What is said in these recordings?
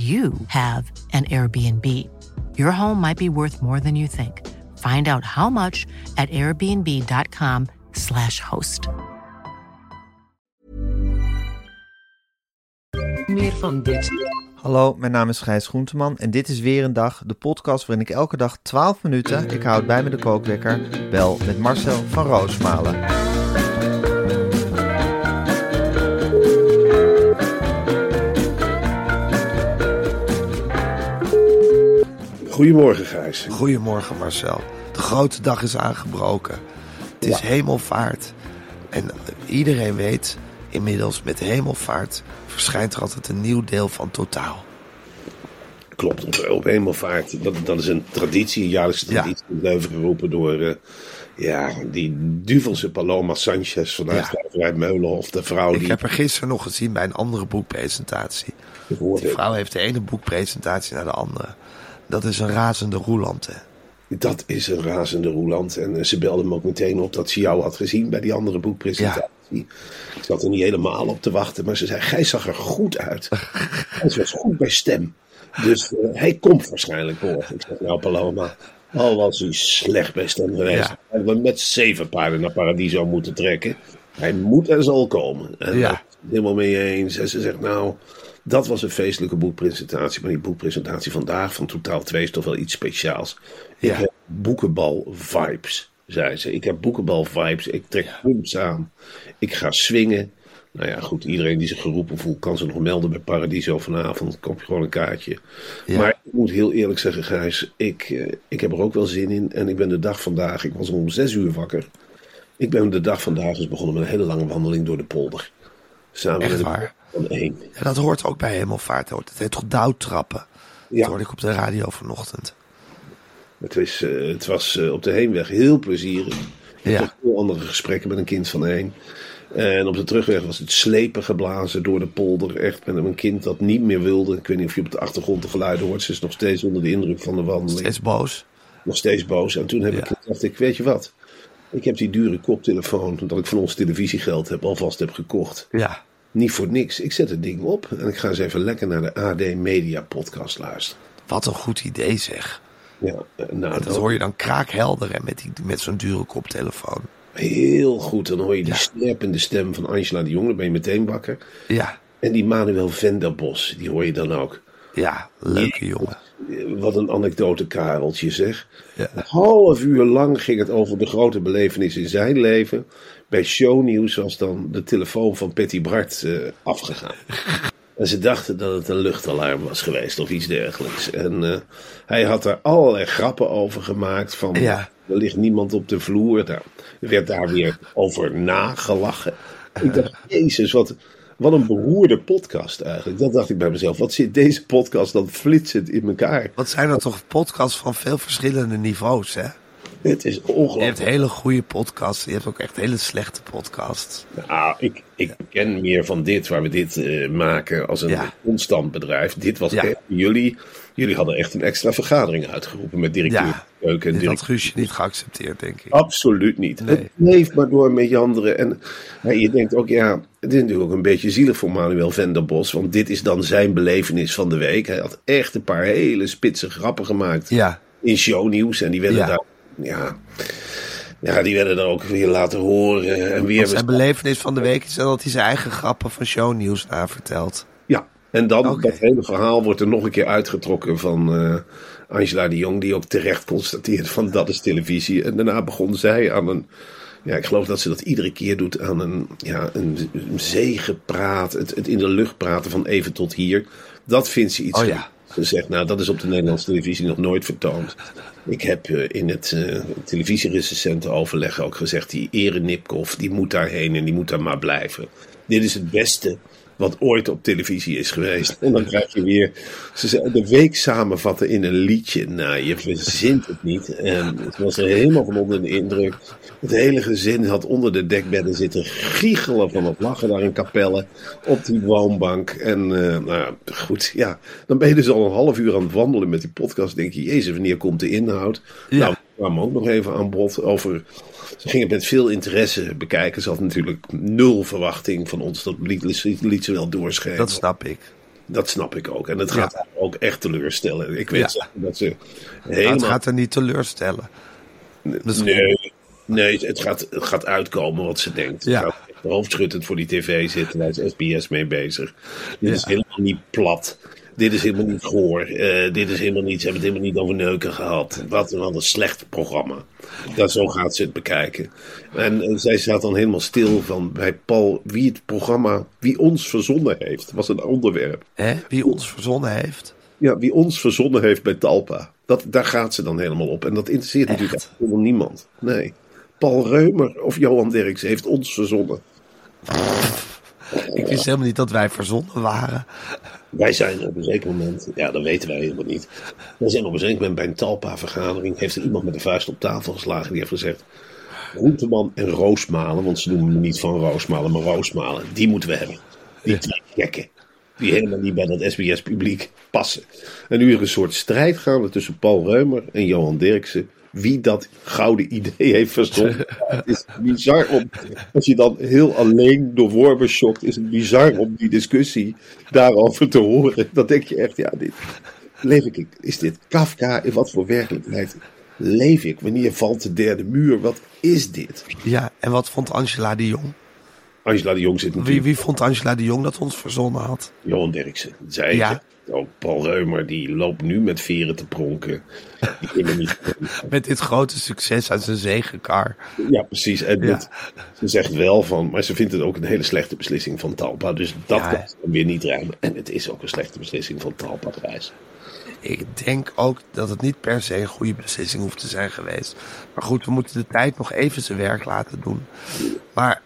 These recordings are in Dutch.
you have an Airbnb. Your home might be worth more than you think. Find out how much at airbnb.com/slash host. Meer van dit. Hallo, mijn naam is Gijs Groenteman en dit is weer een dag, de podcast waarin ik elke dag 12 minuten, ik houd bij me de kookwekker, bel met Marcel van Roosmalen. Goedemorgen, Gijs. Goedemorgen Marcel. De grote dag is aangebroken. Het is hemelvaart. En iedereen weet inmiddels met hemelvaart verschijnt er altijd een nieuw deel van Totaal. Klopt, op, hemelvaart. Dat, dat is een traditie, een jaarlijkse traditie. Leuven geroepen door uh, ja, die duvelse Paloma Sanchez vanuit Ja. ja. Meulenhof. De vrouw Ik die... heb er gisteren nog gezien bij een andere boekpresentatie. Ik Die vrouw heeft de ene boekpresentatie naar de andere. Dat is een razende roeland. hè. Dat is een razende Roeland. En eh, ze belde me ook meteen op dat ze jou had gezien bij die andere boekpresentatie. Ik zat er niet helemaal op te wachten, maar ze zei: Gij zag er goed uit. Hij was goed bij stem. Dus eh, hij komt waarschijnlijk morgen. Ik zeg: Nou, Paloma, al was hij slecht bij stem geweest. Ja. Hij we met zeven paarden naar Paradiso moeten trekken. Hij moet en zal komen. En Ja. helemaal mee eens. En ze zegt: Nou. Dat was een feestelijke boekpresentatie. Maar die boekpresentatie vandaag van Totaal 2 is toch wel iets speciaals. Ik heb boekenbal vibes, zei ze. Ik heb boekenbal vibes. Ik trek pumps aan. Ik ga swingen. Nou ja, goed. Iedereen die zich geroepen voelt, kan zich nog melden bij Paradiso vanavond. Koop je gewoon een kaartje. Ja. Maar ik moet heel eerlijk zeggen, Gijs. Ik, eh, ik heb er ook wel zin in. En ik ben de dag vandaag, ik was om zes uur wakker. Ik ben de dag vandaag dus begonnen met een hele lange wandeling door de polder. Samen Echt met de waar? Ja, dat hoort ook bij hemelvaart. hoor. Het heet toch? Ja. Dat hoorde ik op de radio vanochtend. Het, is, eh, het was eh, op de heenweg heel plezierig. Ja. heel andere gesprekken met een kind van één. En op de terugweg was het slepen geblazen door de polder. Echt met een kind dat niet meer wilde. Ik weet niet of je op de achtergrond de geluiden hoort. Ze is nog steeds onder de indruk van de wandeling. Steeds boos. Nog steeds boos. En toen heb Ja. ik gedacht, ik, weet je wat? Ik heb die dure koptelefoon, dat ik van ons televisiegeld heb, alvast heb gekocht. Ja. Niet voor niks. Ik zet het ding op en ik ga eens even lekker naar de AD Media podcast luisteren. Wat een goed idee zeg. Ja, eh, nou, Dat dat- hoor je dan kraakhelder hè, met, die, met zo'n dure koptelefoon. Heel goed. Dan hoor je die Ja. snerpende stem van Angela de Jong. Dan ben je meteen wakker. Ja, En die Manuel Venderbos, die hoor je dan ook. ja, leuke jongen. Wat een anekdote kareltje zeg. Ja. Een half uur lang ging het over de grote belevenis in zijn leven. Bij shownieuws was dan de telefoon van Patty Bart eh, afgegaan. En ze dachten dat het een luchtalarm was geweest of iets dergelijks. En eh, hij had er allerlei grappen over gemaakt. Van Ja. er ligt niemand op de vloer. Daar er werd daar weer over nagelachen. Ik dacht, jezus, wat, wat een beroerde podcast eigenlijk. Dat dacht ik bij mezelf. Wat zit deze podcast dan flitsend in elkaar? Wat zijn er toch podcasts van veel verschillende niveaus, hè? Het is Je hebt ongelooflijk. hele goede podcasts, je hebt ook echt hele slechte podcasts. Nou, ik, ik ken meer van dit, waar we dit eh, maken, als een Ja. constant bedrijf. Dit was Ja. echt jullie. Jullie hadden echt een extra vergadering uitgeroepen met directeur Ja, Keuken en Dit had directeur. Guusje niet geaccepteerd, denk ik. Absoluut niet. Nee. Het bleef maar door met Janderen. En je denkt ook, ja, het is natuurlijk ook een beetje zielig voor Manuel Venderbos. Want dit is dan zijn belevenis van de week. Hij had echt een paar hele spitse grappen gemaakt Ja, in shownieuws. En die werden Ja. daar, ja, ja, die werden dan ook weer laten horen. En weer zijn belevenis van de week is dat hij zijn eigen grappen van shownieuws navertelt. Ja, En dan, dat hele verhaal wordt er nog een keer uitgetrokken van eh, Angela de Jong, die ook terecht constateert van dat is televisie. En daarna begon zij aan een, ja, ik geloof dat ze dat iedere keer doet, aan een, ja, een, een zegepraat, het, het in de lucht praten van even tot hier. Dat vindt ze iets Oh ja. Ze zegt, nou, dat is op de Nederlandse televisie nog nooit vertoond. Ik heb eh, in het uh, televisierecensenteoverleg ook gezegd, die Ere Nipkoff, die moet daarheen en die moet daar maar blijven. Dit is het beste wat ooit op televisie is geweest. En dan krijg je weer ze de week samenvatten in een liedje. Nou, je verzint het niet. En het was er helemaal van onder de indruk. Het hele gezin had onder de dekbedden zitten giechelen van het lachen daar in Capelle. Op die woonbank. En uh, nou goed, ja. Dan ben je dus al een half uur aan het wandelen met die podcast. denk je, jezus, wanneer komt de inhoud? Ja. Nou, we kwamen ook nog even aan bod over... Ze gingen het met veel interesse bekijken. Ze had natuurlijk nul verwachting van ons. Dat liet, liet ze wel doorschrijven. Dat snap ik. Dat snap ik ook. En het gaat Ja. ook echt teleurstellen. Ik weet Ja. dat ze helemaal... Het gaat er niet teleurstellen. Misschien. Nee, nee het, gaat, het gaat uitkomen wat ze denkt. Ja. Gaat hoofdschuddend voor die tv zitten. Daar is SBS mee bezig. Dit is helemaal niet plat. Dit is helemaal niet goor. Eh, dit is helemaal niet, ze hebben het helemaal niet over neuken gehad. Wat, een slecht programma. Dat, zo gaat ze het bekijken. En eh, zij staat dan helemaal stil van bij Paul wie het programma, wie ons verzonnen heeft, was een onderwerp. Hè? Wie ons verzonnen heeft. Ja, wie ons verzonnen heeft bij Talpa. Dat, daar gaat ze dan helemaal op. En dat interesseert natuurlijk Echt? helemaal niemand. Nee. Paul Reumer of Johan Derks heeft ons verzonnen. Ik wist helemaal niet dat wij verzonnen waren. Wij zijn op een zeker moment, ja, dat weten wij helemaal niet. Wij zijn op een zeker moment bij een Talpa-vergadering. Heeft er iemand met de vuist op tafel geslagen. Die heeft gezegd: Groenteman en Roosmalen, want ze noemen me niet van Roosmalen, maar Roosmalen. Die moeten we hebben. Die twee gekken. Die helemaal niet bij dat SBS-publiek passen. En nu is er een soort strijd gaande tussen Paul Reumer en Johan Derksen. Wie dat gouden idee heeft verzonnen. Het is bizar om, als je dan heel alleen door schokt, is het bizar om die discussie daarover te horen. Dan denk je echt, ja, dit, leef ik, is dit Kafka? In wat voor werkelijkheid leef ik? Wanneer valt de derde muur? Wat is dit? Ja, en wat vond Angela de Jong? Angela de Jong zit Wie, natuurlijk. wie vond Angela de Jong dat ons verzonnen had? Johan Derksen. Zij Ja. ook Paul Reumer, die loopt nu met veren te pronken. Niet- Met dit grote succes aan zijn zegenkar. Ja, precies. En Ja. dit- ze zegt wel van, maar ze vindt het ook een hele slechte beslissing van Talpa. Dus dat Ja. kan ze weer niet ruimen. En het is ook een slechte beslissing van Talpa prijs. Ik denk ook dat het niet per se een goede beslissing hoeft te zijn geweest. Maar goed, we moeten de tijd nog even zijn werk laten doen. Maar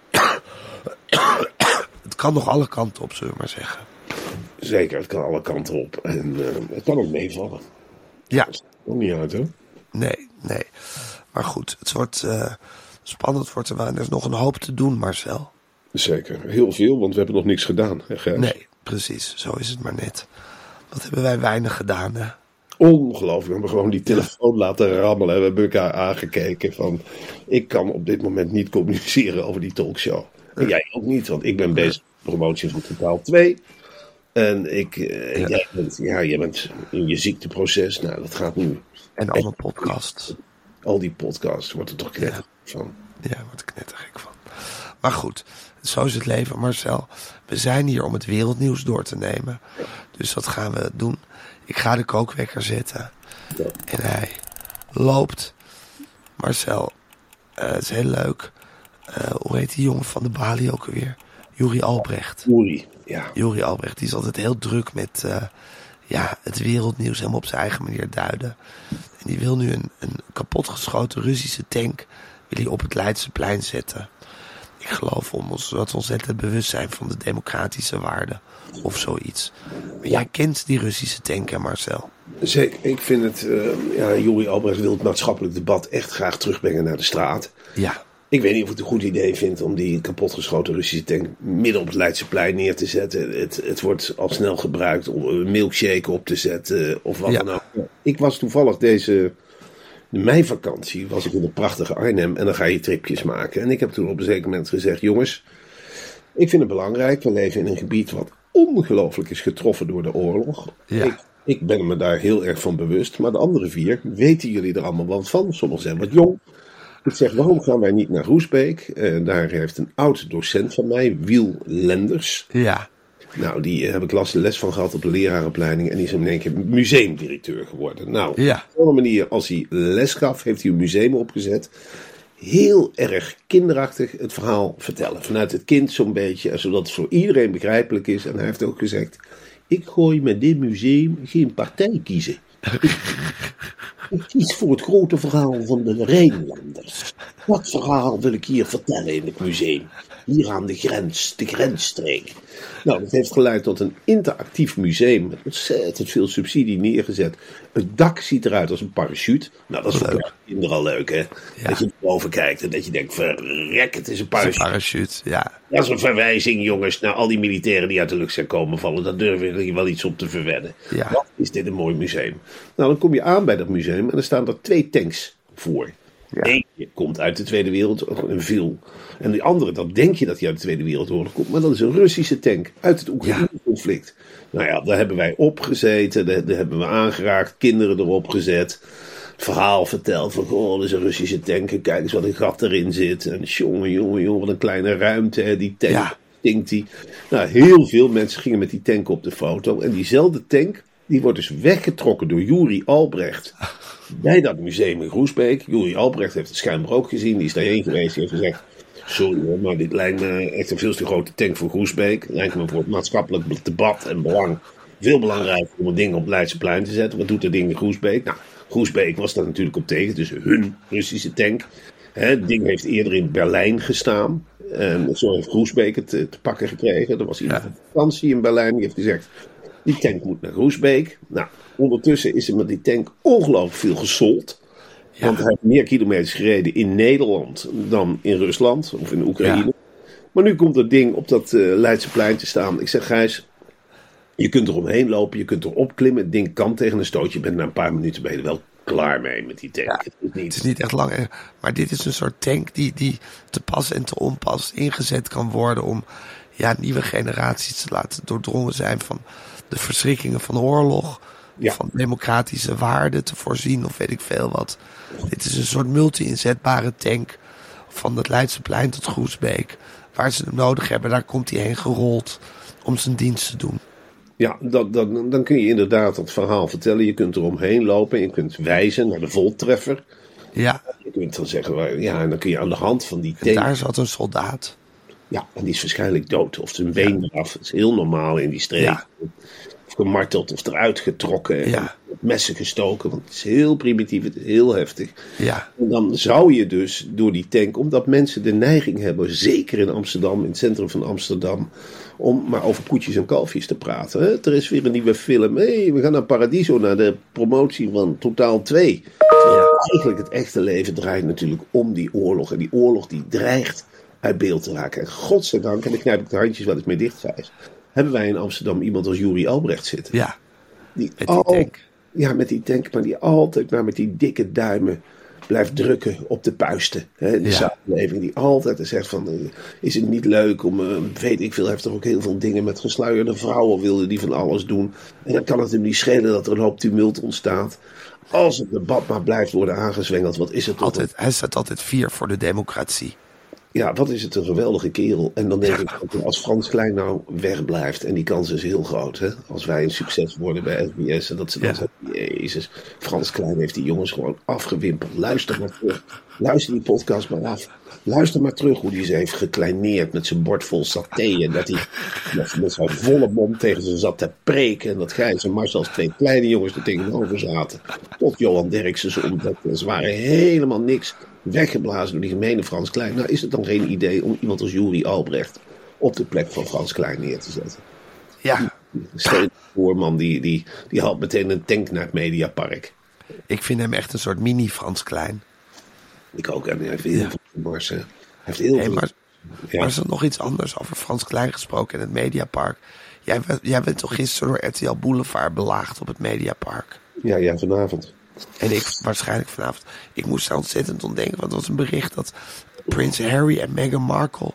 het kan nog alle kanten op, zullen we maar zeggen. Zeker, het kan alle kanten op. En eh, het kan ook meevallen. Ja, Dat is nog niet uit, hoor. nee, nee. Maar goed, het wordt eh, spannend wordt er wel. En er is nog een hoop te doen, Marcel. Zeker, heel veel, want we hebben nog niks gedaan. Hè? Nee, precies. Zo is het maar net. Wat hebben wij weinig gedaan, hè? Ongelooflijk. We hebben gewoon die telefoon laten rammelen. We hebben elkaar aangekeken van... Ik kan op dit moment niet communiceren over die talkshow. En jij ook niet, want ik ben bezig met promotie van Totaal 2. En ik, eh, Ja. jij, bent, ja, jij bent in je ziekteproces. Nou, dat gaat nu. En allemaal podcasts. Al die podcasts wordt er toch knetter van. Ja, daar word ik knettergek van. Maar goed, zo is het leven, Marcel. We zijn hier om het wereldnieuws door te nemen. Dus dat gaan we doen. Ik ga de kookwekker zetten. Ja. En hij loopt. Marcel, eh, het is heel leuk. Eh, hoe heet die jongen van de Bali ook alweer? Juri Albrecht. Uri, ja. Juri Albrecht, die is altijd heel druk met eh, ja, het wereldnieuws helemaal op zijn eigen manier duiden. En die wil nu een, een kapotgeschoten Russische tank wil hij op het Leidseplein zetten. Ik geloof om ons, dat we ontzettend bewust zijn van de democratische waarden of zoiets. Maar jij kent die Russische tank, hè Marcel? Zeker, ik vind het... eh ja, Juri Albrecht wil het maatschappelijk debat echt graag terugbrengen naar de straat. Ja, Ik weet niet of ik het een goed idee vind om die kapotgeschoten Russische tank midden op het Leidseplein neer te zetten. Het, het wordt al snel gebruikt om een milkshake op te zetten of wat Ja. dan ook. Ik was toevallig deze de meivakantie, was ik in het prachtige Arnhem en dan ga je tripjes maken. En ik heb toen op een zeker moment gezegd, jongens, ik vind het belangrijk. We leven in een gebied wat ongelooflijk is getroffen door de oorlog. Ja. Ik, ik ben me daar heel erg van bewust. Maar de andere vier, weten jullie er allemaal wat van? Sommigen zijn wat jong. Ik zeg, waarom gaan wij niet naar Roesbeek? Eh, daar heeft een oud docent van mij, Wiel Lenders. ja, Nou, die heb ik les, les van gehad op de lerarenopleiding. En die is in één keer museumdirecteur geworden. Nou, Ja. op een manier, als hij les gaf, heeft hij een museum opgezet. Heel erg kinderachtig het verhaal vertellen. Vanuit het kind zo'n beetje. en Zodat het voor iedereen begrijpelijk is. En hij heeft ook gezegd: Ik gooi met dit museum geen partij kiezen. Ik kies voor het grote verhaal van de Rijnlanders. Dat verhaal wil ik hier vertellen in het museum. Hier aan de grens, de grensstreek. Nou, dat heeft geleid tot een interactief museum met ontzettend veel subsidie neergezet. Het dak ziet eruit als een parachute. Nou, dat is voor kleine kinderen al leuk, hè? Dat je er boven kijkt en dat je denkt, verrek, het is een Een parachute. parachute, ja. Dat is een verwijzing, jongens, naar al die militairen die uit de lucht zijn komen vallen. Daar durf ik wel iets op te verwedden. Ja. Wat is dit een mooi museum? Nou, dan kom je aan bij dat museum en er staan er twee tanks voor. Eentje komt uit de Tweede Wereldoorlog, een viel. En die andere, dan denk je dat hij uit de Tweede Wereldoorlog komt. Maar dat is een Russische tank uit het Oekraïne-conflict. Nou ja, daar hebben wij opgezeten, daar, daar hebben we aangeraakt, kinderen erop gezet. Verhaal verteld van, oh, dat is een Russische tank. en Kijk eens wat een gat erin zit. En jongen, jongen, jongen, wat een kleine ruimte, hè, die tank. Ja. Stinkt die. Nou, heel veel mensen gingen met die tank op de foto. En diezelfde tank, die wordt dus weggetrokken door Juri Albrecht. Bij dat museum in Groesbeek. Juri Albrecht heeft het schijnbaar ook gezien. Die is daarheen geweest. Die heeft gezegd, sorry hoor, maar dit lijkt me echt een veel te grote tank voor Groesbeek. Lijkt me voor het maatschappelijk debat en belang veel belangrijker om een ding op Leidseplein te zetten. Wat doet dat ding in Groesbeek? Nou, Groesbeek was daar natuurlijk op tegen. Dus hun Russische tank. Hè, het ding heeft eerder in Berlijn gestaan. En zo heeft Groesbeek het eh, te pakken gekregen. Er was iemand Ja. van vakantie in Berlijn. Die heeft gezegd, die tank moet naar Groesbeek. Nou, ondertussen is er met die tank ongelooflijk veel gesold. Want hij heeft meer kilometers gereden in Nederland dan in Rusland of in Oekraïne. Ja. Maar nu komt dat ding op dat eh Leidseplein te staan. Ik zeg, Gijs, je kunt er omheen lopen, je kunt erop klimmen. Het ding kan tegen een stootje. Je bent na een paar minuten ben je er wel klaar mee met die tank. Ja, Het is niet- Het is niet echt lang, eh, maar dit is een soort tank die, die te pas en te onpas ingezet kan worden om ja, nieuwe generaties te laten doordrongen zijn van de verschrikkingen van oorlog, Ja. van democratische waarden te voorzien of weet ik veel wat. Dit is een soort multi-inzetbare tank van het Leidseplein tot Groesbeek. Waar ze hem nodig hebben, daar komt hij heen gerold om zijn dienst te doen. Ja, dat, dat, dan kun je inderdaad het verhaal vertellen. Je kunt er omheen lopen. Je kunt wijzen naar de voltreffer. Ja, Je kunt dan zeggen, ja, en dan kun je aan de hand van die en tank... daar zat een soldaat. Ja, en die is waarschijnlijk dood. Of zijn been eraf. Dat is heel normaal in die streek. Ja. Of gemarteld of eruit getrokken. Ja. Messen gestoken. Want het is heel primitief. Het is heel heftig. Ja, En dan zou je dus door die tank, omdat mensen de neiging hebben, zeker in Amsterdam, in het centrum van Amsterdam, om maar over koetjes en kalfjes te praten. Hè? Er is weer een nieuwe film. Hé, we gaan naar Paradiso, naar de promotie van Totaal 2. Terwijl Eigenlijk het echte leven draait natuurlijk om die oorlog. En die oorlog die dreigt uit beeld te raken. En godzijdank, en daar knijp ik de handjes wel eens mee dicht, Gijs, hebben wij in Amsterdam iemand als Juri Albrecht zitten. ja. Die die al- tank. Ja, met die tank, maar die altijd maar met die dikke duimen blijft drukken op de puisten. Hè, in de Ja. samenleving. Die altijd zegt van, eh, is het niet leuk om, eh, weet ik veel, heeft toch ook heel veel dingen met gesluierde vrouwen, wilde die van alles doen. En dan kan het hem niet schelen dat er een hoop tumult ontstaat. Als het debat maar blijft worden aangezwengeld, wat is het toch Altijd, hij staat altijd vier voor de democratie. Ja, wat is het een geweldige kerel. En dan denk ik, ook, als Frans Klein nou wegblijft, en die kans is heel groot, hè? als wij een succes worden bij SBS, en dat ze dan Ja. zeggen, jezus, Frans Klein heeft die jongens gewoon afgewimpeld. Luister maar terug. Luister die podcast maar af. Luister maar terug hoe hij ze heeft gekleineerd met zijn bord vol saté. En dat hij met, met zijn volle mond tegen ze zat te preken. En dat Gijs en Marcel als twee kleine jongens er tegenover zaten. Tot Johan Derksen ze ontdekte. Ze waren helemaal niks weggeblazen door die gemene Frans Klein. Nou is het dan geen idee om iemand als Juri Albrecht op de plek van Frans Klein neer te zetten. Ja, Stel je voor, man, die, die, die haalt meteen een tank naar het Mediapark. ik vind hem echt een soort mini-Frans Klein. Ik ook. En hij heeft heel veel mars. Hij heeft heel veel... maar, Ja. maar is er nog iets anders over Frans Klein gesproken in het Mediapark? Jij, jij bent toch gisteren door RTL Boulevard belaagd op het Mediapark? Ja, ja, vanavond. En ik waarschijnlijk vanavond. Ik moest daar ontzettend om denken, want er was een bericht dat Prins Harry en Meghan Markle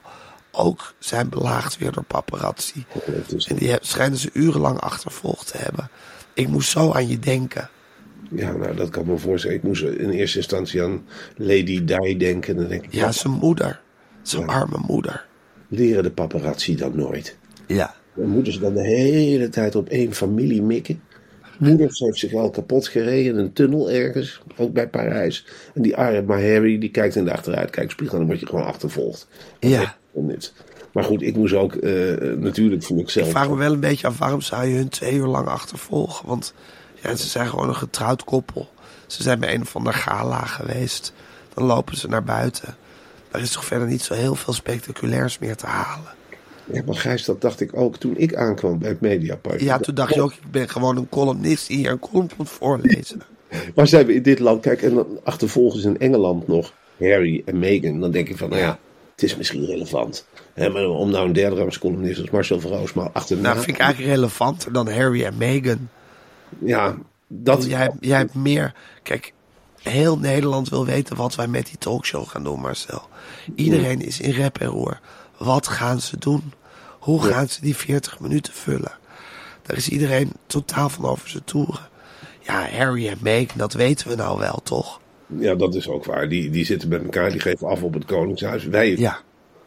ook zijn belaagd weer door paparazzi. En die schijnen ze urenlang achtervolgd te hebben. Ik moest zo aan je denken. ja, nou, dat kan me voorstellen. Ik moest in eerste instantie aan Lady Di denken. En dan denk ik, Ja, zijn moeder. Zijn arme moeder. leren de paparazzi dat nooit? Ja. Dan moeten ze dan de hele tijd op één familie mikken. Moeders heeft zich al kapot gereden in een tunnel ergens, ook bij Parijs. En die arme Harry, die kijkt in de achteruitkijkspiegel en dan word je gewoon achtervolgd. Dat Ja. wel niet. Maar goed, ik moest ook, eh, natuurlijk vond ik zelf... Ik vraag me wel een beetje af waarom zou je hun twee uur lang achtervolgen? Want ja, ze zijn gewoon een getrouwd koppel. Ze zijn bij een of ander gala geweest. Dan lopen ze naar buiten. Er is toch verder niet zo heel veel spectaculairs meer te halen. Ja, maar Gijs, dat dacht ik ook toen ik aankwam bij het Mediapark. Ja, toen dacht je ook, ik ben gewoon een columnist die hier een column voorlezen. Maar zijn we in dit land, kijk, en dan achtervolgens in Engeland nog Harry en Meghan. Dan denk ik van, nou ja, het is misschien relevant. Hè, maar om nou een derde rangs columnist als Marcel van Roosmaal achterna... Nou, vind ik eigenlijk relevanter dan Harry en Meghan. Ja, dat... Jij, jij hebt meer... Kijk, heel Nederland wil weten wat wij met die talkshow gaan doen, Marcel. Iedereen is in rep en roer. Wat gaan ze doen? Hoe gaan ze die 40 minuten vullen? Daar is iedereen totaal van over zijn toeren. Ja, Harry en Meghan, dat weten we nou wel, toch? Ja, dat is ook waar. Die, die zitten met elkaar, die geven af op het Koningshuis. Wij, Ja.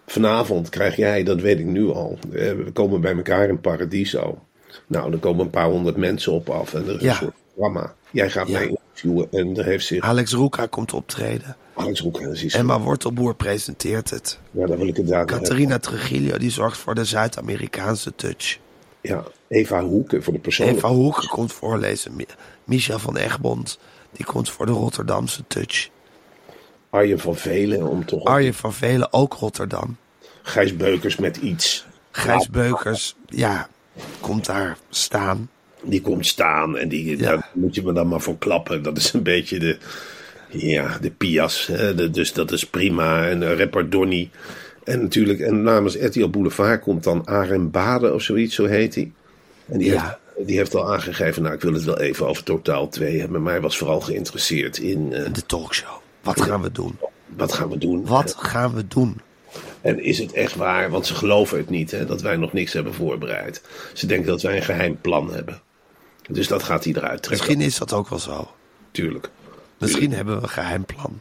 vanavond krijg jij, dat weet ik nu al. We komen bij elkaar in Paradiso. Nou, dan komen een paar honderd mensen op af en er is Ja. een soort programma. Jij gaat Ja. mij interviewen en er heeft zich Alex Roeka komt optreden. Alex Roekens is. Emma Wortelboer presenteert het. Ja, daar wil ik het daar Catharina Trujillo die zorgt voor de Zuid-Amerikaanse touch. Ja, Eva Hoeken voor de persoon. Eva Hoeken komt voorlezen. Mi- Michel van Egmond die komt voor de Rotterdamse touch. Arjen van Velen om toch. Arjen van Velen, ook Rotterdam. Gijs Beukers met iets. Gijs Beukers, ja, komt daar staan. Die komt staan en die, Ja. daar moet je me dan maar voor klappen. Dat is een beetje de, ja, de Pias. Hè? De- dus dat is prima. En uh, rapper Donny. En natuurlijk, en namens RTL Boulevard komt dan Aren Bade of zoiets, zo heet hij. En die, Ja. heeft, die heeft al aangegeven, nou ik wil het wel even over Totaal 2 hebben. Maar hij was vooral geïnteresseerd in eh, De talkshow. Wat gaan we doen? wat gaan we doen. Wat gaan we doen? En is het echt waar? Want ze geloven het niet, hè, dat wij nog niks hebben voorbereid. Ze denken dat wij een geheim plan hebben. Dus dat gaat hij eruit trekken. Misschien is dat ook wel zo. Tuurlijk. Misschien hebben we een geheim plan.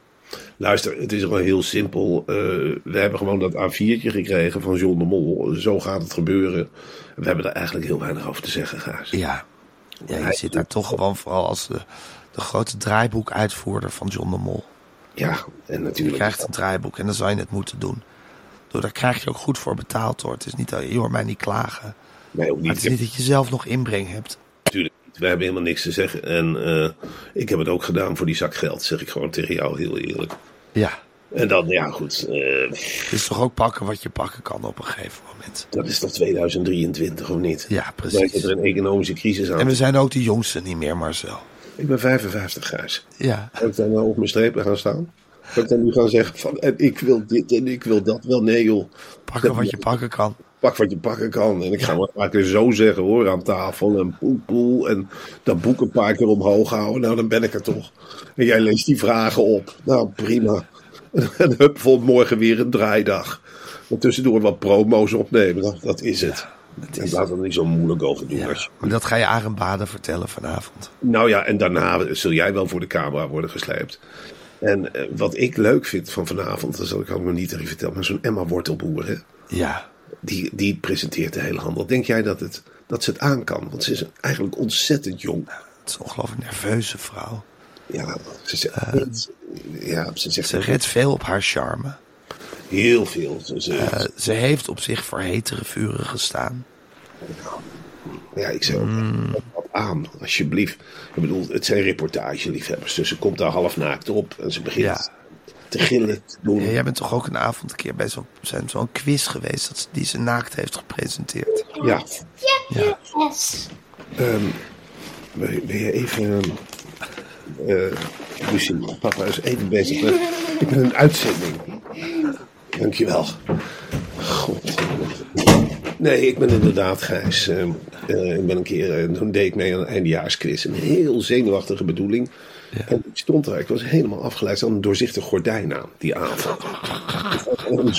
Luister, het is gewoon heel simpel. Eh, we hebben gewoon dat A4'tje gekregen van John de Mol. Zo gaat het gebeuren. We hebben er eigenlijk heel weinig over te zeggen, Gaas. Ja. ja, je zit daar toch gewoon vooral als de, de grote draaiboekuitvoerder van John de Mol. Ja, en Je natuurlijk. krijgt een draaiboek en dan zou je het moeten doen. Door daar krijg je ook goed voor betaald hoor. Het is niet, dat- je hoort mij niet klagen. Nee, ook Maar niet. het is niet dat je zelf nog inbreng hebt. We hebben helemaal niks te zeggen. En eh, ik heb het ook gedaan voor die zak geld, zeg ik gewoon tegen jou heel eerlijk. Ja. En dan, ja goed, Het is toch ook pakken wat je pakken kan op een gegeven moment. dat is toch 2023 of niet? Ja, Dan zit precies. er een economische crisis aan. En we zijn ook de jongste niet meer, Marcel. Ik ben 55, Gijs. Ja. Kan ik dan nou op mijn strepen gaan staan? Kan ik dan nu gaan zeggen van, en ik wil dit en ik wil dat? Wel, nee joh. Pakken wat je pakken kan. Pak wat je pakken kan. En ik ga maar een paar keer zo zeggen hoor, aan tafel. En poe poe. En dat boek een paar keer omhoog houden. Nou, dan ben ik er toch. En jij leest die vragen op. Nou, prima. En hup, volgt morgen weer een draaidag. En tussendoor wat promo's opnemen. Dat, dat is het. En laat er niet zo moeilijk over doen. Ja. Maar dat ga je Arend Baden vertellen vanavond. Nou ja, en daarna zul jij wel voor de camera worden gesleept. En eh, wat ik leuk vind van vanavond, dat zal ik ook nog niet je vertellen, maar zo'n Emma Wortelboer, hè, Ja. Die, die presenteert de hele handel. Denk jij dat, het, dat ze het aan kan? Want ze is eigenlijk ontzettend jong. Het is een ongelooflijk nerveuze vrouw. Ja, ze zegt, ja, ze zegt Ze redt veel op haar charme. heel veel. Ze, ze- Eh, ze heeft op zich voor hetere vuren gestaan. ja, ik zeg ook, wat aan, alsjeblieft. Ik bedoel, het zijn reportageliefhebbers, dus ze komt daar half naakt op en ze begint Ja. Te gillen, te doen. Ja, jij bent toch ook een avond een keer bij zo'n zijn zo'n quiz geweest dat ze, die ze naakt heeft gepresenteerd. Ja, Ja. Ehm, wil, je- wil je even. eh Lucie, papa is even bezig met. Ik ben een uitzending. Dankjewel. God. Nee, ik ben inderdaad Gijs. Ehm, eh, ik ben een keer. eh, toen deed ik mee aan een eindejaarsquiz. Een heel zenuwachtige bedoeling. En ik stond daar, ik was helemaal afgeleid. Er zat een doorzichtig gordijn aan die avond. een,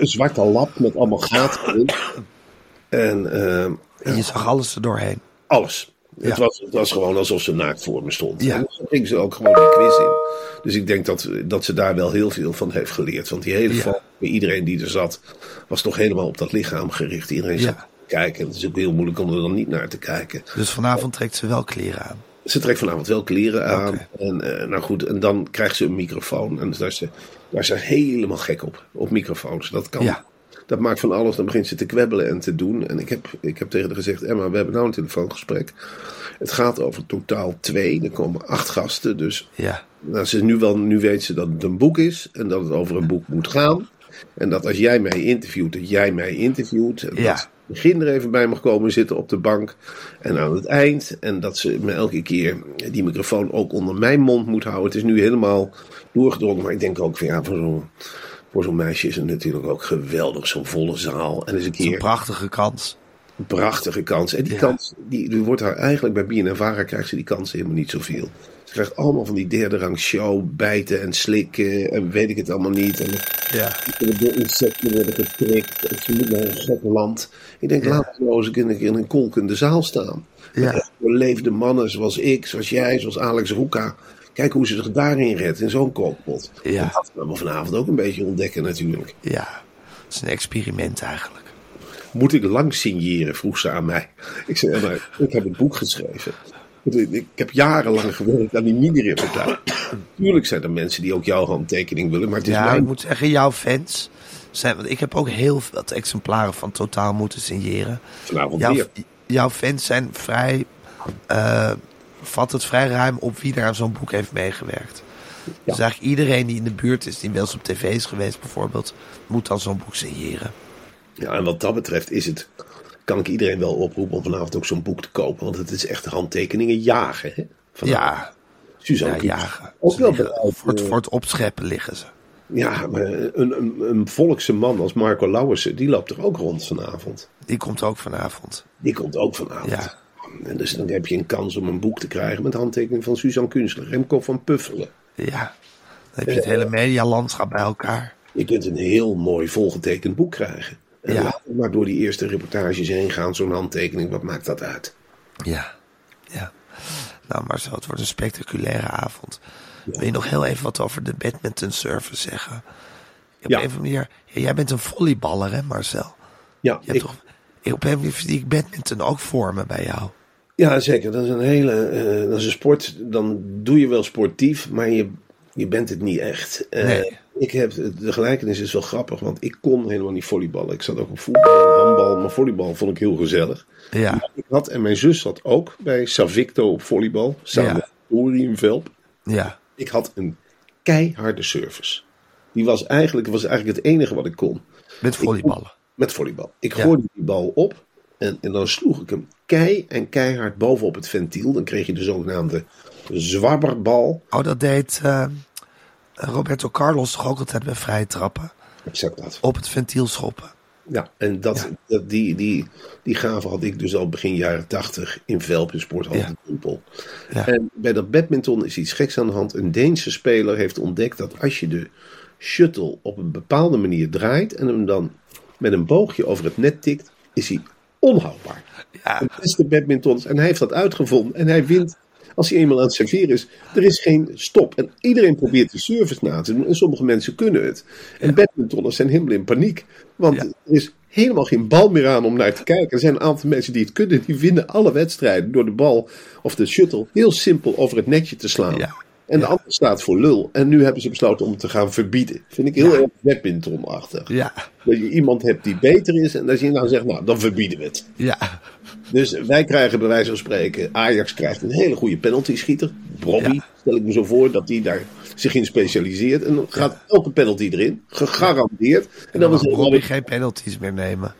een zwarte lap met allemaal gaten erin. En ehm, En je zag alles er doorheen. alles. Ja. Het, was, het was gewoon alsof ze naakt voor me stond. Ja. En zo ging ze ook gewoon die quiz in. Dus ik denk dat, dat ze daar wel heel veel van heeft geleerd. Want die hele Ja. val, bij iedereen die er zat, was toch helemaal op dat lichaam gericht. Iedereen zat kijken. En het is ook heel moeilijk om er dan niet naar te kijken. Dus vanavond trekt ze wel kleren aan. Ze trekt vanavond wel kleren aan. En, eh, nou goed, en dan krijgt ze een microfoon. En daar is, ze, daar is ze helemaal gek op. Op microfoons. Dat kan. Ja. Dat maakt van alles. Dan begint ze te kwebbelen en te doen. En ik heb, ik heb tegen haar gezegd: Emma, we hebben nou een telefoongesprek. Het gaat over totaal twee. Er komen acht gasten. Dus Ja. nou, ze nu, wel, nu weet ze dat het een boek is. En dat het over een boek moet gaan. En dat als jij mij interviewt, dat jij mij interviewt. En Ja. dat begin er even bij mag komen zitten op de bank. En aan het eind. En dat ze me elke keer die microfoon ook onder mijn mond moet houden. Het is nu helemaal doorgedrongen. Maar ik denk ook van ja, voor zo'n voor zo'n meisje is het natuurlijk ook geweldig. Zo'n volle zaal. En een is een keer prachtige kans. een prachtige kans. En die Ja. kans, die, die wordt haar eigenlijk bij BNNVARA krijgt ze die kansen helemaal niet zoveel. Krijgt allemaal van die derde rang show, bijten en slikken en weet ik het allemaal niet. En Ja. door insecten worden geprikt en ze moet naar een land. Ik denk, laat ze nou eens een keer in een kolkende zaal staan. Ja. Beleefde mannen zoals ik, zoals jij, zoals Alex Roeka. Kijk hoe ze zich daarin redt, in zo'n kookpot. Ja. Dat gaan we vanavond ook een beetje ontdekken natuurlijk. Ja. Het is een experiment eigenlijk. Moet ik lang signeren? vroeg ze aan mij. Ik zei, ja, maar ik heb een boek geschreven. Ik heb jarenlang gewerkt aan die mini-reportage. Tuurlijk zijn er mensen die ook jouw handtekening willen, maar het is Ja, ik moet zeggen, jouw fans zijn... Want ik heb ook heel veel exemplaren van Totaal moeten signeren. Vanavond Jouw, weer. jouw fans zijn vrij... eh vat het vrij ruim op wie er aan zo'n boek heeft meegewerkt. Dus eigenlijk iedereen die in de buurt is, die wel eens op tv is geweest bijvoorbeeld... moet dan zo'n boek signeren. Ja, en wat dat betreft is het, kan ik iedereen wel oproepen om vanavond ook zo'n boek te kopen. Want het is echt handtekeningen jagen. Hè? Ja, Suzanne ja, jagen. Ook wel voor, het, voor het opscheppen liggen ze. Ja, maar een, een, een volkse man als Marco Lauwersen, die loopt er ook rond vanavond. Die komt ook vanavond. Die komt ook vanavond. Ja. En dus dan heb je een kans om een boek te krijgen met handtekening van Suzanne Kunstler, Remco van Puffelen. Ja, dan heb je het hele medialandschap bij elkaar. Je kunt een heel mooi volgetekend boek krijgen. En Ja. laat het maar door die eerste reportages heen gaan, zo'n handtekening, wat maakt dat uit? Ja, ja. Nou, Marcel, het wordt een spectaculaire avond. Wil je nog heel even wat over de badminton service zeggen? Op Ja. een of andere manier, ja, jij bent een volleyballer, hè, Marcel? Ja, Je ik, toch, op een of andere manier zie ik badminton ook vormen bij jou. ja zeker. Dat is een hele, eh, dat is een sport. Dan doe je wel sportief, maar je, je bent het niet echt. Eh, Nee. Ik heb, de gelijkenis is wel grappig, want ik kon helemaal niet volleyballen. Ik zat ook op voetbal en handbal, maar volleybal vond ik heel gezellig. Ja, Ik had, en mijn zus zat ook bij Savicto op volleybal, samen Ja. met Tori in Velp. ja, Ik had een keiharde service. Die was eigenlijk, was eigenlijk het enige wat ik kon. met volleyballen. Met volleybal. Ik Ja. gooide die bal op. En, en dan sloeg ik hem kei en keihard bovenop het ventiel. Dan kreeg je de zogenaamde zwabberbal. Oh, dat deed eh, Roberto Carlos toch ook altijd bij vrije trappen? Exact dat. Op het ventiel schoppen. Ja, en dat, dat, die, die, die gave had ik dus al begin jaren tachtig in Velp in Sporthal Ja. Ja. En bij dat badminton is iets geks aan de hand. Een Deense speler heeft ontdekt dat als je de shuttle op een bepaalde manier draait en hem dan met een boogje over het net tikt, is hij onhoudbaar. Ja, De beste badmintons. En hij heeft dat uitgevonden. En hij wint als hij eenmaal aan het serveren is. Er is geen stop. En iedereen probeert die service na te doen. En sommige mensen kunnen het. En badmintonners zijn helemaal in paniek. Want Ja. er is helemaal geen bal meer aan om naar te kijken. Er zijn een aantal mensen die het kunnen. Die winnen alle wedstrijden door de bal of de shuttle heel simpel over het netje te slaan. Ja. En de andere staat voor lul. En nu hebben ze besloten om te gaan verbieden. Vind ik heel Ja. erg badmintonachtig. ja, Dat je iemand hebt die beter is. En dat je nou zegt, nou dan verbieden we het. ja, Dus wij krijgen bij wijze van spreken, Ajax krijgt een hele goede penalty-schieter. Bobby, Ja. stel ik me zo voor, dat hij daar zich in specialiseert. En dan gaat elke penalty erin, gegarandeerd. En dan dan mag Robbie geen penalties meer nemen.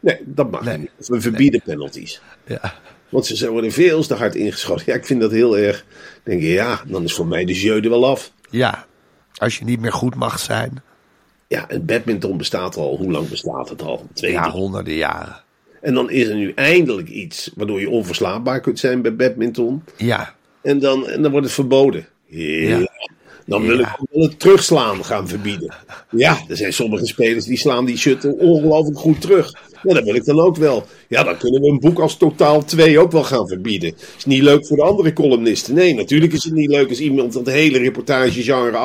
Nee, dat mag Nee. niet. We verbieden penalties. Ja, Want ze worden veel te hard ingeschoten. Ja, ik vind dat heel erg. denk je, ja, dan is voor mij de jeu er wel af. ja. Als je niet meer goed mag zijn. Ja, het badminton bestaat al. Hoe lang bestaat het al? Twee, Ja, honderden jaren. En dan is er nu eindelijk iets waardoor je onverslaanbaar kunt zijn bij badminton. Ja, En dan, en dan wordt het verboden. Ja. Ja. Dan wil Ja. ik wil het terugslaan gaan verbieden. Ja, er zijn sommige spelers die slaan die shuttle ongelooflijk goed terug. Ja, dat wil ik dan ook wel. Ja, dan kunnen we een boek als Totaal 2 ook wel gaan verbieden. Is niet leuk voor de andere columnisten. Nee, natuurlijk is het niet leuk als iemand dat hele reportagegenre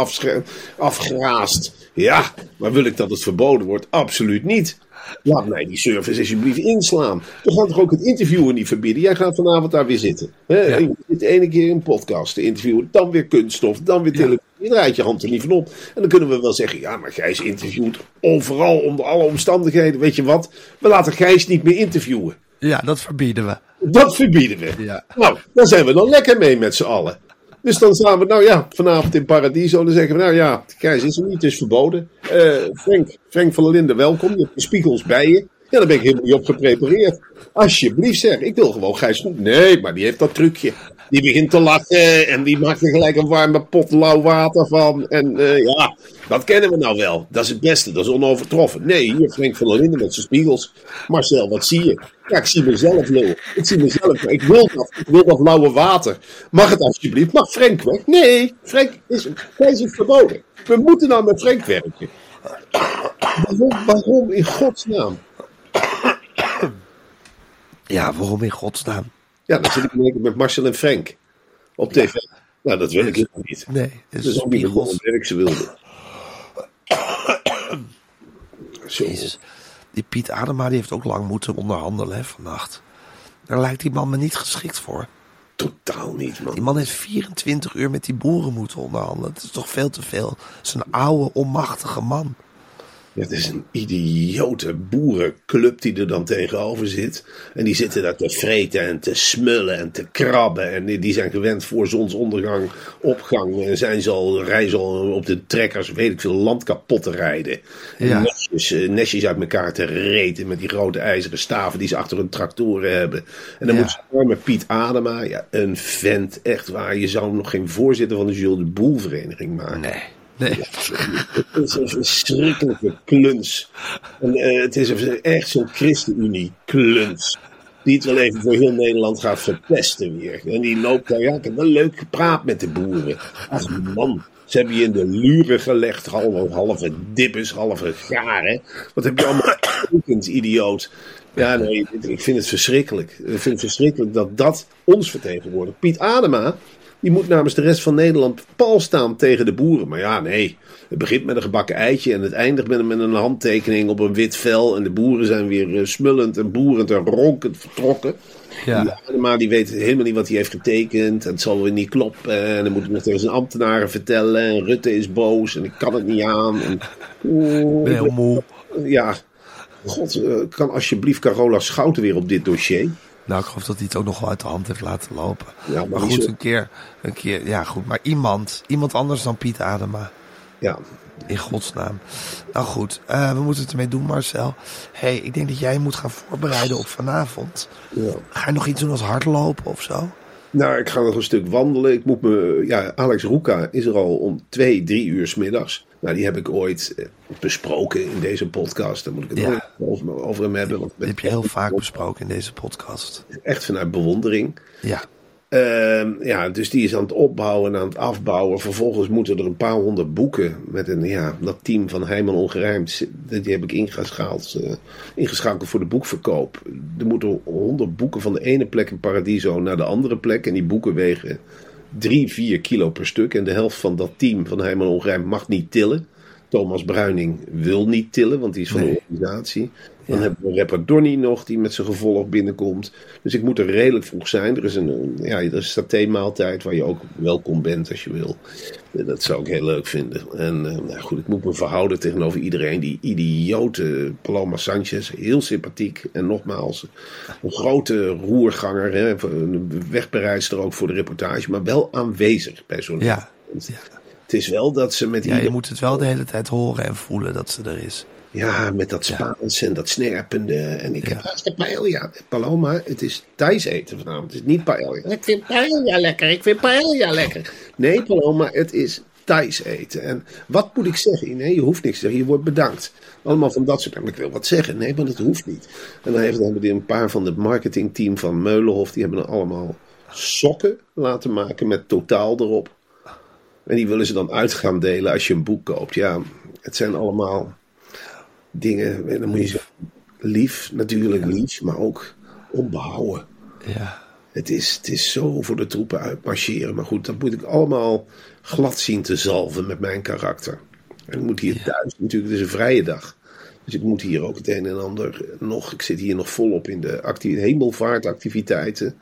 afgraast. Ja, maar wil ik dat het verboden wordt? Absoluut niet. Laat mij die service alsjeblieft inslaan. We gaan toch ook het interviewen niet verbieden? Jij gaat vanavond daar weer zitten. Hè? Ja. Je zit de ene keer in podcast te interviewen, dan weer kunststof, dan weer televisie. Je draait je hand er niet van op. En dan kunnen we wel zeggen, ja, maar Gijs interviewt overal, onder alle omstandigheden. Weet je wat? We laten Gijs niet meer interviewen. Ja, dat verbieden we. Dat verbieden we. Ja. Nou, daar zijn we dan lekker mee met z'n allen. Dus dan staan we, nou ja, vanavond in Paradiso. Dan zeggen we, nou ja, Gijs is er niet, het is verboden. Eh, Frank, Frank van der Linden, welkom. Je hebt de spiegels bij je. Ja, daar ben ik helemaal niet op geprepareerd. Alsjeblieft zeg, ik wil gewoon Gijs. Nee, maar die heeft dat trucje. Die begint te lachen en die maakt er gelijk een warme pot lauw water van. En eh, ja, dat kennen we nou wel. Dat is het beste, dat is onovertroffen. Nee, hier Frank van der Linden met zijn spiegels. Marcel, wat zie je? Ja, ik zie mezelf lullen. Ik zie mezelf. Ik wil dat. Ik wil dat lauwe water. Mag het alsjeblieft? Mag Frank weg? Nee, Frank is, is verboden. We moeten nou met Frank werken. Waarom, waarom in godsnaam? Ja, waarom in godsnaam? Ja, dan zit ik in met Marcel en Frank op tv. Nou, dat wil ik helemaal niet. Nee, Dat is ook niet werk ze wilden. Zo. Jezus. Die Piet Adema die heeft ook lang moeten onderhandelen hè, vannacht. Daar lijkt die man me niet geschikt voor. Totaal niet, man. Die man heeft 24 uur met die boeren moeten onderhandelen. Dat is toch veel te veel. Dat is een oude, onmachtige man. Het is een idiote boerenclub die er dan tegenover zit. En die zitten daar te vreten en te smullen en te krabben. En die, zijn gewend voor zonsondergang, opgang. En zijn ze al, reizen al op de trekkers, weet ik veel, land kapot te rijden. En Ja. nestjes, eh, nestjes uit elkaar te reten met die grote ijzeren staven die ze achter hun tractoren hebben. En dan Ja. moet ze arme Piet Adema, ja, een vent, echt waar. Je zou hem nog geen voorzitter van de Jules de Boel vereniging maken. Nee. Nee. Het is een verschrikkelijke kluns. En, eh, het is echt zo'n ChristenUnie-kluns. Die het wel even voor heel Nederland gaat verpesten weer. En die loopt daar, ja, ik heb wel leuk gepraat met de boeren. Ach man, ze hebben je in de luren gelegd. Halve, halve dippes, halve garen. Wat heb je allemaal getekend, idioot. Ja, nee, ik vind het verschrikkelijk. Ik vind het verschrikkelijk dat dat ons vertegenwoordigt. Piet Adema, die moet namens de rest van Nederland pal staan tegen de boeren. Maar ja, nee. Het begint met een gebakken eitje en het eindigt met, een handtekening op een wit vel. En de boeren zijn weer eh, smullend en boerend en ronkend vertrokken. Ja. Die Adema die weet helemaal niet wat hij heeft getekend. En het zal weer niet kloppen. En dan moet hij nog tegen zijn ambtenaren vertellen. En Rutte is boos en ik kan het niet aan. En, Ik ben heel moe. ja, god, eh, kan alsjeblieft Carola Schouten weer op dit dossier? Nou, ik geloof dat hij het ook nog wel uit de hand heeft laten lopen. Ja, maar goed, zo- een keer, een keer, ja goed, maar iemand, iemand anders dan Piet Adema. Ja, In godsnaam. Nou goed, eh, we moeten het ermee doen, Marcel. hey, ik denk dat jij moet gaan voorbereiden op vanavond. ja. Ga je nog iets doen als hardlopen of zo? Nou, ik ga nog een stuk wandelen. Ik moet me. Ja, Alex Roeka is er al om twee, drie uur 's middags. Nou, die heb ik ooit eh, besproken in deze podcast. Daar moet ik het Ja. over, over hem hebben. Want ben heb je heel vaak besproken in deze podcast. echt vanuit bewondering. Ja, Ehm, ja, dus die is aan het opbouwen en aan het afbouwen. Vervolgens moeten er een paar honderd boeken met een, ja, dat team van Heijman Ongerijmd. Die heb ik ingeschaald, eh, ingeschakeld voor de boekverkoop. Er moeten honderd boeken van de ene plek in Paradiso naar de andere plek. En die boeken wegen drie, vier kilo per stuk. En de helft van dat team van Heijman Ongerijmd mag niet tillen. Thomas Bruining wil niet tillen, want die is van de organisatie. Dan hebben we rapper Donny nog, die met zijn gevolg binnenkomt. Dus ik moet er redelijk vroeg zijn. Er is een, een- ja, er is saté-maaltijd waar je ook welkom bent als je wil. Dat zou ik heel leuk vinden. En eh, nou goed, ik moet me verhouden tegenover iedereen. Die idiote Paloma Sanchez, heel sympathiek. En nogmaals, een grote roerganger. Hè, een wegbereidster ook voor de reportage. Maar wel aanwezig bij zo'n ja. Het is wel dat ze met ja, die je moet het wel de hele tijd horen en voelen dat ze er is. Ja, met dat Spaans en dat snerpende. En ik Ja. heb hartstikke paella. Paloma, het is Thais eten vanavond. Het is niet paella. Ik vind paella lekker. Ik vind paella lekker. Nee, Paloma, het is Thais eten. En wat moet ik zeggen? Nee, je hoeft niks te zeggen. Je wordt bedankt. Allemaal van dat soort. Maar ik wil wat zeggen. Nee, want het hoeft niet. En dan heeft- hebben die een paar van het marketingteam van Meulenhof. Die hebben dan allemaal sokken laten maken met totaal erop. En die willen ze dan uit gaan delen als je een boek koopt. Ja, het zijn allemaal dingen. En dan moet je zeggen, lief, natuurlijk lief, maar ook onbehouden. Ja, Het is, het is zo voor de troepen uitmarcheren. Maar goed, dat moet ik allemaal glad zien te zalven met mijn karakter. En ik moet hier thuis natuurlijk, het is een vrije dag. Dus ik moet hier ook het een en ander nog. Ik zit hier nog volop in de acti- hemelvaartactiviteiten.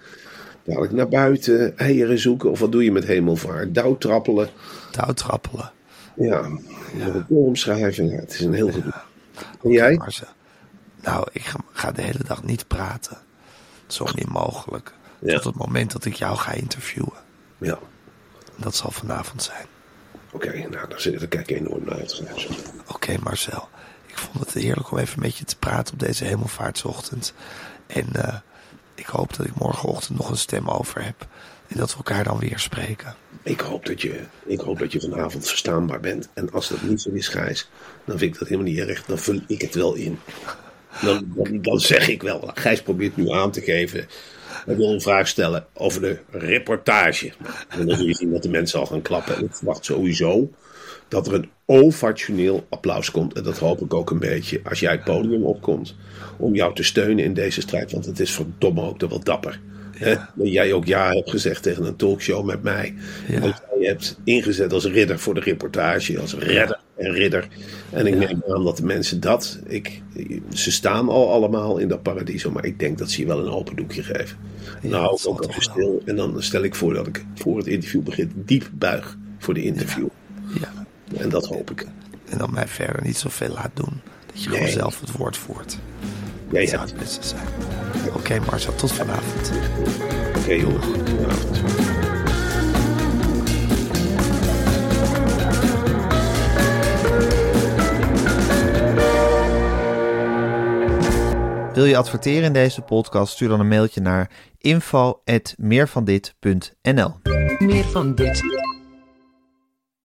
Dadelijk naar buiten, eieren zoeken. Of wat doe je met hemelvaart? Douwtrappelen. Touwtrappelen. Ja, nog een column schrijven. Ja, het is een heel gedoe. En jij? Nou, ik ga, ga de hele dag niet praten. Zo niet mogelijk. Ja. Tot het moment dat ik jou ga interviewen. Ja, Dat zal vanavond zijn. oké. nou, daar, zit, daar kijk ik enorm naar uit. Oké, Marcel. Ik vond het heerlijk om even met je te praten op deze hemelvaartsochtend. En eh, ik hoop dat ik morgenochtend nog een stem over heb. Dat we elkaar dan weer spreken. Ik hoop, dat je, ik hoop dat je vanavond verstaanbaar bent. En als dat niet zo is, Gijs, dan vind ik dat helemaal niet erg. Dan vul ik het wel in. Dan, dan, dan zeg ik wel. Gijs probeert nu aan te geven. Hij wil een vraag stellen over de reportage. En dan zul je zien dat de mensen al gaan klappen. En ik verwacht sowieso dat er een ovationeel applaus komt. En dat hoop ik ook een beetje als jij het podium opkomt. Om jou te steunen in deze strijd. Want het is verdomme ook wel dapper. Dat jij ook ja hebt gezegd tegen een talkshow met mij. Ja. Dat jij hebt ingezet als ridder voor de reportage. Als redder en ridder. En ik neem aan dat de mensen dat... Ik, ze staan al allemaal in dat paradiso. Maar ik denk dat ze je wel een open doekje geven. nou, ook, even stil. En dan stel ik voor dat ik voor het interview begin diep buig voor de interview. Ja. En dat hoop ik. En dan mij verder niet zoveel laat doen. Dat je Nee. gewoon zelf het woord voert. Jij zou het beste zijn. Oké, Marcel. Tot vanavond. Oké, joh. Goedenavond. Wil je adverteren in deze podcast? Stuur dan een mailtje naar info@meervandit.nl. Meer van dit.